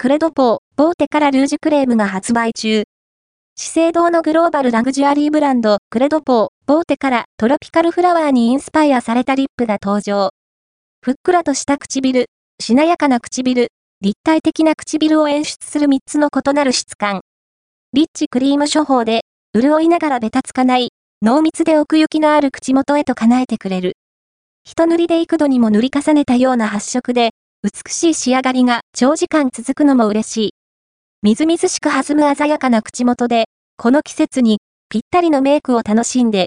クレドポー、ボーテからルージュクレームが発売中。資生堂のグローバルラグジュアリーブランド、クレドポー、ボーテからトロピカルフラワーにインスパイアされたリップが登場。ふっくらとした唇、しなやかな唇、立体的な唇を演出する3つの異なる質感。リッチクリーム処方で、潤いながらベタつかない、濃密で奥行きのある口元へと叶えてくれる。一塗りで幾度にも塗り重ねたような発色で、美しい仕上がりが長時間続くのも嬉しい。みずみずしく弾む鮮やかな口元で、この季節にぴったりのメイクを楽しんで